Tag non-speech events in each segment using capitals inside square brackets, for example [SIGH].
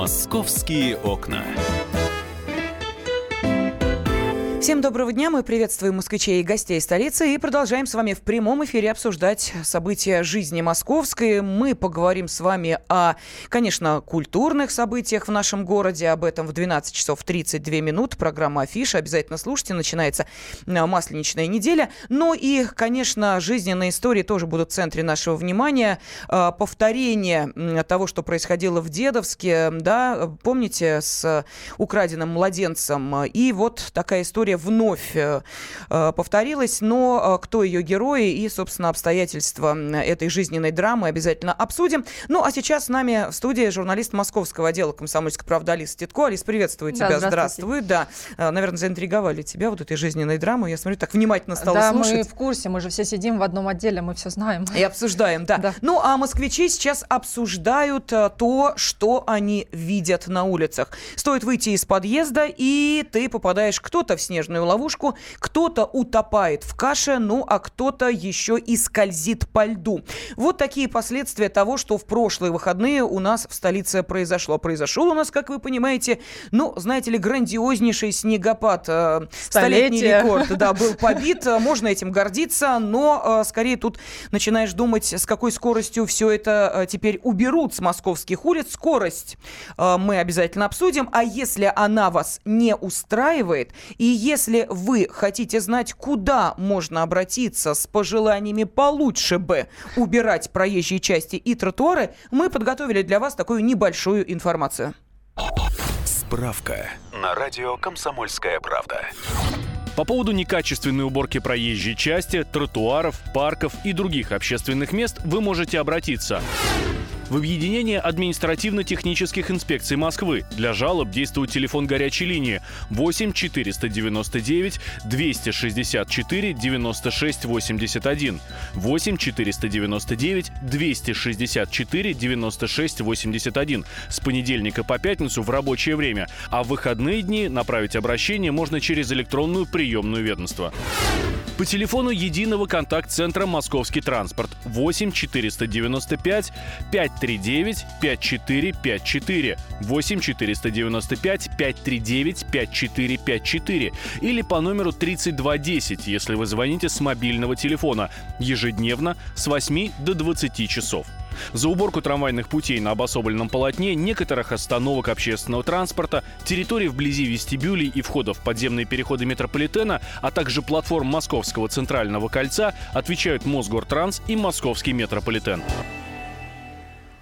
Московские окна. Всем доброго дня, мы приветствуем москвичей и гостей столицы и продолжаем с вами в прямом эфире обсуждать события жизни московской. Мы поговорим с вами о, конечно, культурных событиях в нашем городе, об этом в 12 часов 32 минут. Программа «Афиша», обязательно слушайте, начинается э, масленичная неделя. Ну и, конечно, жизненные истории тоже будут в центре нашего внимания. Э, повторение того, что происходило в Дедовске, да, помните, с украденным младенцем. И вот такая история вновь э, э, повторилась, но э, кто ее герои и, собственно, обстоятельства этой жизненной драмы обязательно обсудим. Ну, а сейчас с нами в студии журналист московского отдела «Комсомольской правды» Алиса Титко. Алис, приветствую тебя. Да, здравствуй. Да, наверное, заинтриговали тебя вот этой жизненной драмой. Я смотрю, так внимательно стала да, слушать. Да, мы в курсе, мы же все сидим в одном отделе, мы все знаем. И обсуждаем, да. да. Ну, а москвичи сейчас обсуждают то, что они видят на улицах. Стоит выйти из подъезда, и ты попадаешь кто-то в снег снежную ловушку. Кто-то утопает в каше, ну а кто-то еще и скользит по льду. Вот такие последствия того, что в прошлые выходные у нас в столице произошло. Произошел у нас, как вы понимаете, ну, знаете ли, грандиознейший снегопад. Э, столетний рекорд, да, был [LAUGHS] побит. Можно этим гордиться, но э, скорее тут начинаешь думать, с какой скоростью все это э, теперь уберут с московских улиц. Скорость мы обязательно обсудим. А если она вас не устраивает, и если вы хотите знать, куда можно обратиться с пожеланиями получше бы убирать проезжие части и тротуары, мы подготовили для вас такую небольшую информацию. Справка на радио «Комсомольская правда». По поводу некачественной уборки проезжей части, тротуаров, парков и других общественных мест вы можете обратиться в объединение административно-технических инспекций Москвы. Для жалоб действует телефон горячей линии 8 499 264 96 81 8 499 264 96 81 с понедельника по пятницу в рабочее время, а в выходные дни направить обращение можно через электронную приемную ведомства. По телефону единого контакт-центра «Московский транспорт» 8 495 539 5454 8 495 539 5454 или по номеру 3210, если вы звоните с мобильного телефона ежедневно с 8 до 20 часов. За уборку трамвайных путей на обособленном полотне, некоторых остановок общественного транспорта, территорий вблизи вестибюлей и входов в подземные переходы метрополитена, а также платформ Московского центрального кольца отвечают Мосгортранс и Московский метрополитен.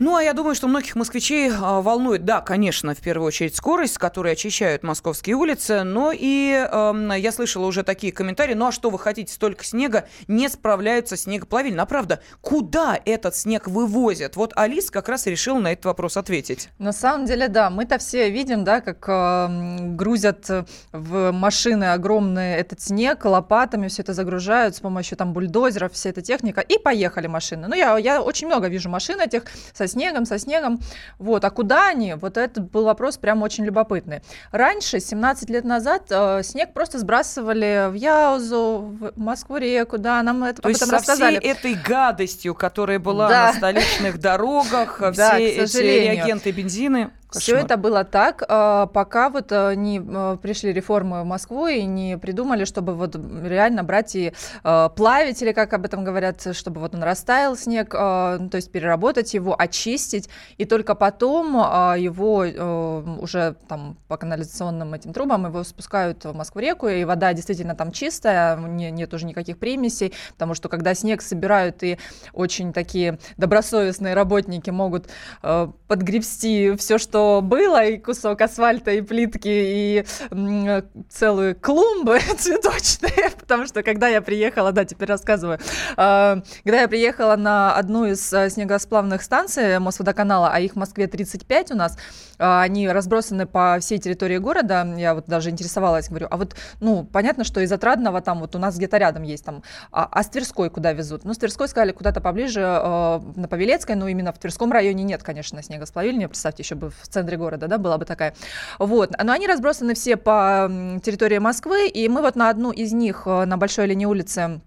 Ну, а я думаю, что многих москвичей а, волнует, да, конечно, в первую очередь скорость, с которой очищают московские улицы, но и э, я слышала уже такие комментарии, ну а что вы хотите, столько снега, не справляются снегоплавильно. А правда, куда этот снег вывозят? Вот Алис как раз решил на этот вопрос ответить. На самом деле, да, мы-то все видим, да, как э, грузят в машины огромные этот снег, лопатами все это загружают с помощью там бульдозеров, вся эта техника, и поехали машины. Ну, я, я очень много вижу машин этих со снегом, со снегом. Вот. А куда они? Вот это был вопрос прям очень любопытный. Раньше, 17 лет назад, э, снег просто сбрасывали в Яузу, в Москву-реку, да, нам это То об этом рассказали. всей этой гадостью, которая была да. на столичных дорогах, [LAUGHS] да, все эти реагенты, бензины. Все это было так, а, пока вот а, не а, пришли реформы в Москву и не придумали, чтобы вот реально брать и плавить, или как об этом говорят, чтобы вот он растаял снег, то есть переработать его, очистить, и только потом его уже там по канализационным этим трубам его спускают в Москву-реку, и вода действительно там чистая, не, нет уже никаких примесей, потому что когда снег собирают, и очень такие добросовестные работники могут подгребсти все, что что было, и кусок асфальта, и плитки, и целые клумбы [LAUGHS] цветочные, потому что когда я приехала, да, теперь рассказываю, а, когда я приехала на одну из а, снегосплавных станций Мосводоканала, а их в Москве 35 у нас, а, они разбросаны по всей территории города, я вот даже интересовалась, говорю, а вот, ну, понятно, что из Отрадного там вот у нас где-то рядом есть там, а, а с Тверской куда везут? Ну, с Тверской сказали куда-то поближе, на Павелецкой, но именно в Тверском районе нет, конечно, снегосплавильни, представьте, еще бы в в центре города, да, была бы такая. Вот. Но они разбросаны все по территории Москвы, и мы вот на одну из них, э, на Большой линии улицы,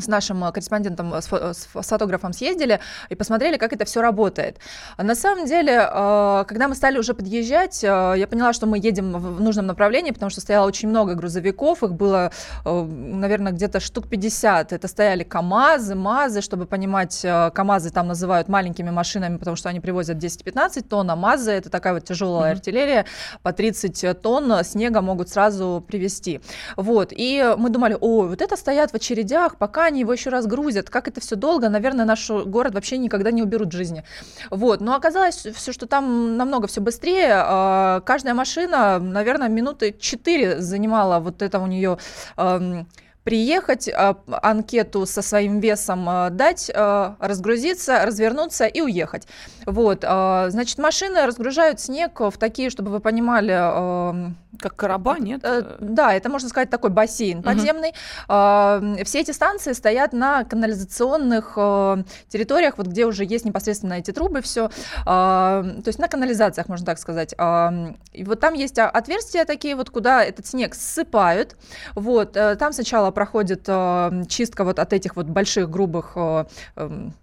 с нашим э, корреспондентом, э, с, с фотографом съездили и посмотрели, как это все работает. На самом деле, э, когда мы стали уже подъезжать, я поняла, что мы едем в нужном направлении, потому что стояло очень много грузовиков, их было, наверное, где-то штук 50. Это стояли КАМАЗы, МАЗы, чтобы понимать, КАМАЗы там называют маленькими машинами, потому что они привозят 10-15 тонн, а МАЗы это такая вот тяжелая mm-hmm. артиллерия, по 30 тонн снега могут сразу привезти. Вот, и мы думали, о, вот это стоят в очередях, пока они его еще раз грузят. Как это все долго, наверное, наш город вообще никогда не уберут в жизни. Вот. Но оказалось все, что там намного все быстрее. А, каждая машина, наверное, минуты 4 занимала вот это у нее приехать, а, анкету со своим весом а, дать, разгрузиться, развернуться и уехать. Вот, значит, машины разгружают снег в такие, чтобы вы понимали, как короба, нет? Э, да, это можно сказать такой бассейн подземный. Угу. Все эти станции стоят на канализационных территориях, вот где уже есть непосредственно эти трубы, все. То есть на канализациях, можно так сказать. И вот там есть отверстия такие, вот куда этот снег ссыпают. Вот, э, там сначала проходит чистка вот от этих вот больших грубых эм,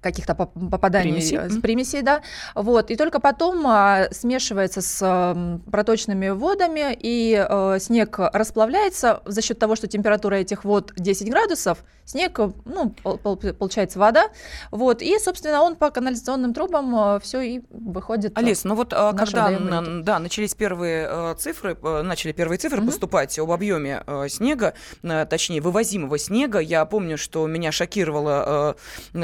каких-то попаданий Примеси. с примесей, да, вот, и только потом а, смешивается с а, проточными водами, и а, снег расплавляется за счет того, что температура этих вод 10 градусов, снег, ну, пол, пол, получается вода, вот, и, собственно, он по канализационным трубам а, все и выходит. Алис, ну вот а, когда, на, да, начались первые цифры, начали первые цифры mm-hmm. поступать об объеме снега, точнее, вывозимого снега, я помню, что меня шокировала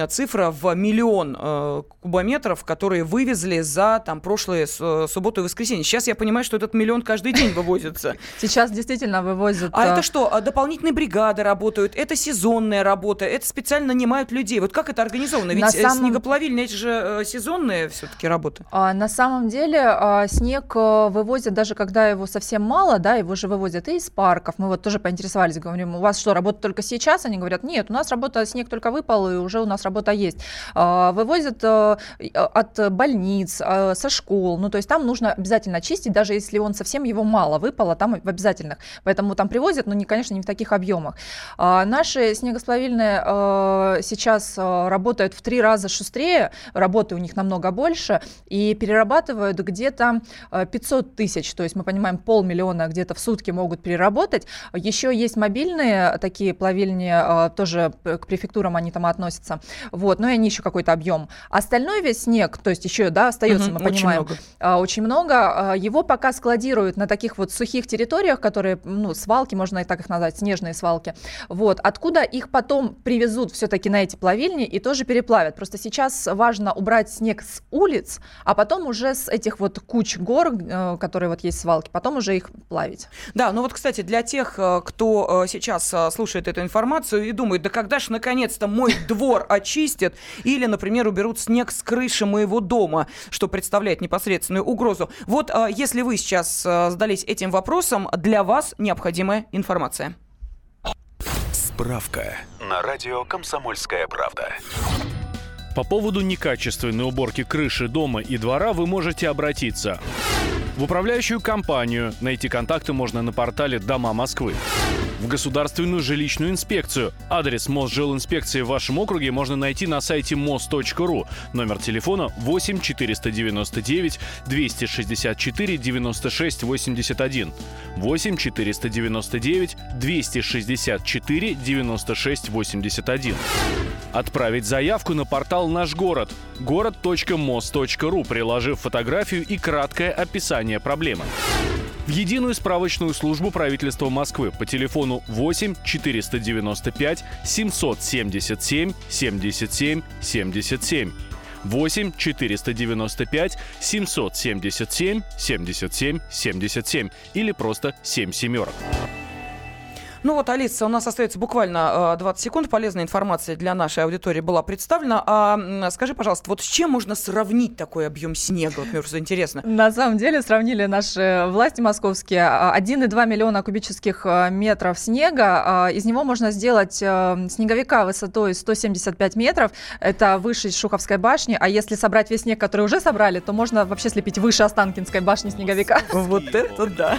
цифра, цифра в миллион э, кубометров, которые вывезли за там прошлые с, субботу и воскресенье. Сейчас я понимаю, что этот миллион каждый день вывозится. [LAUGHS] Сейчас действительно вывозят. А это что? А дополнительные бригады работают, это сезонная работа, это специально нанимают людей. Вот как это организовано? Ведь э, самом... снегоплавильные это же э, сезонные все-таки работы. А, на самом деле а, снег вывозят даже когда его совсем мало, да, его же вывозят и из парков. Мы вот тоже поинтересовались, говорим, у вас что, работа только сейчас? Они говорят, нет, у нас работа, снег только выпал, и уже у нас работа есть есть. А, вывозят э, от больниц, а, со школ, ну то есть там нужно обязательно чистить, даже если он совсем его мало выпало, там в обязательных. Поэтому там привозят, но, не, конечно, не в таких объемах. А, наши снегосплавильные сейчас работают в три раза шустрее, работы у них намного больше, и перерабатывают где-то 500 тысяч, то есть мы понимаем, полмиллиона где-то в сутки могут переработать. Еще есть мобильные такие плавильни, тоже к префектурам они там относятся. Вот, вот, но и они еще какой-то объем. Остальной весь снег, то есть еще, да, остается, угу, мы понимаем, очень много. А, очень много. А, его пока складируют на таких вот сухих территориях, которые, ну, свалки, можно и так их назвать, снежные свалки. Вот, откуда их потом привезут все-таки на эти плавильни и тоже переплавят. Просто сейчас важно убрать снег с улиц, а потом уже с этих вот куч гор, э, которые вот есть свалки, потом уже их плавить. Да, ну вот, кстати, для тех, э, кто э, сейчас слушает эту информацию и думает, да когда ж наконец-то мой двор очистит, очистят, или, например, уберут снег с крыши моего дома, что представляет непосредственную угрозу. Вот а, если вы сейчас а, задались этим вопросом, для вас необходимая информация. Справка на радио «Комсомольская правда». По поводу некачественной уборки крыши дома и двора вы можете обратиться в управляющую компанию. Найти контакты можно на портале «Дома Москвы» в Государственную жилищную инспекцию. Адрес Мосжилинспекции в вашем округе можно найти на сайте mos.ru. Номер телефона 8 499 264 96 81. 8 499 264 96 81. Отправить заявку на портал «Наш город» город.мос.ру, приложив фотографию и краткое описание проблемы в единую справочную службу правительства Москвы по телефону 8 495 777 77 77 8 495 777 77 77 или просто 7 семерок. Ну вот, Алиса, у нас остается буквально 20 э, секунд. Полезная информация для нашей аудитории была представлена. А скажи, пожалуйста, вот с чем можно сравнить такой объем снега? Вот мне просто интересно. На самом деле сравнили наши власти московские 1,2 миллиона кубических э, метров снега. А, из него можно сделать э, снеговика высотой 175 метров. Это выше Шуховской башни. А если собрать весь снег, который уже собрали, то можно вообще слепить выше Останкинской башни снеговика. Вот это да!